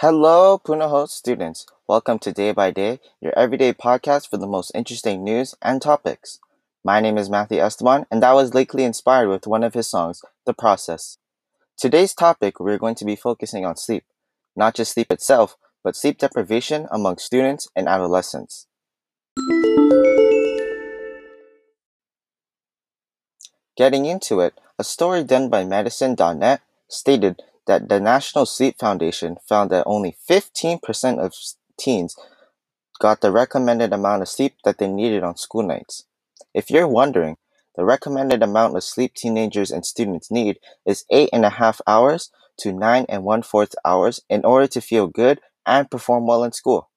Hello, Punahou students. Welcome to Day by Day, your everyday podcast for the most interesting news and topics. My name is Matthew Esteban, and that was lately inspired with one of his songs, The Process. Today's topic, we're going to be focusing on sleep. Not just sleep itself, but sleep deprivation among students and adolescents. Getting into it, a story done by Medicine.net stated that the National Sleep Foundation found that only 15% of teens got the recommended amount of sleep that they needed on school nights. If you're wondering, the recommended amount of sleep teenagers and students need is eight and a half hours to nine and one fourth hours in order to feel good and perform well in school.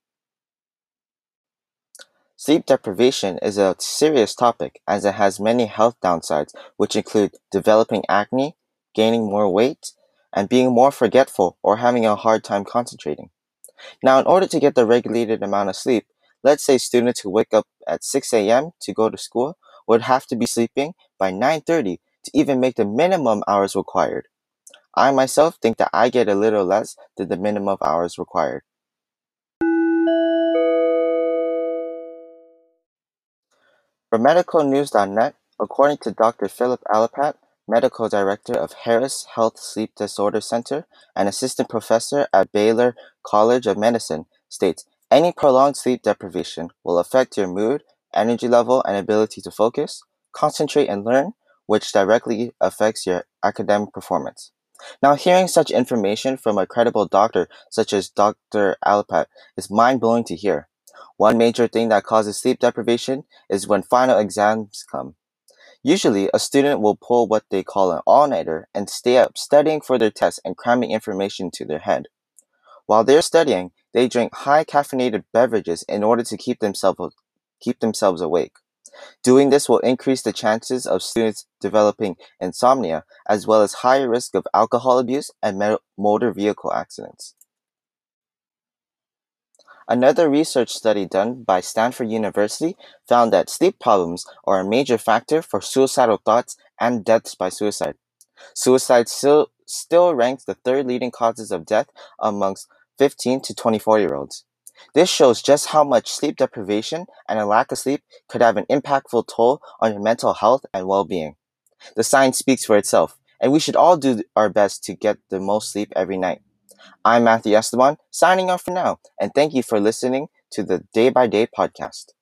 Sleep deprivation is a serious topic as it has many health downsides, which include developing acne, gaining more weight, and being more forgetful or having a hard time concentrating. Now, in order to get the regulated amount of sleep, let's say students who wake up at 6 a.m. to go to school would have to be sleeping by 9:30 to even make the minimum hours required. I myself think that I get a little less than the minimum hours required. From medicalnews.net, according to Dr. Philip Alapat, medical director of Harris Health Sleep Disorder Center and assistant professor at Baylor College of Medicine, states any prolonged sleep deprivation will affect your mood, energy level, and ability to focus, concentrate, and learn, which directly affects your academic performance. Now, hearing such information from a credible doctor such as Dr. Alapat is mind blowing to hear. One major thing that causes sleep deprivation is when final exams come. Usually, a student will pull what they call an all-nighter and stay up studying for their tests and cramming information to their head. While they're studying, they drink high caffeinated beverages in order to keep themselves keep themselves awake. Doing this will increase the chances of students developing insomnia as well as higher risk of alcohol abuse and motor vehicle accidents. Another research study done by Stanford University found that sleep problems are a major factor for suicidal thoughts and deaths by suicide. Suicide still, still ranks the third leading causes of death amongst 15 to 24 year olds. This shows just how much sleep deprivation and a lack of sleep could have an impactful toll on your mental health and well being. The science speaks for itself, and we should all do our best to get the most sleep every night. I'm Matthew Esteban, signing off for now, and thank you for listening to the Day by Day podcast.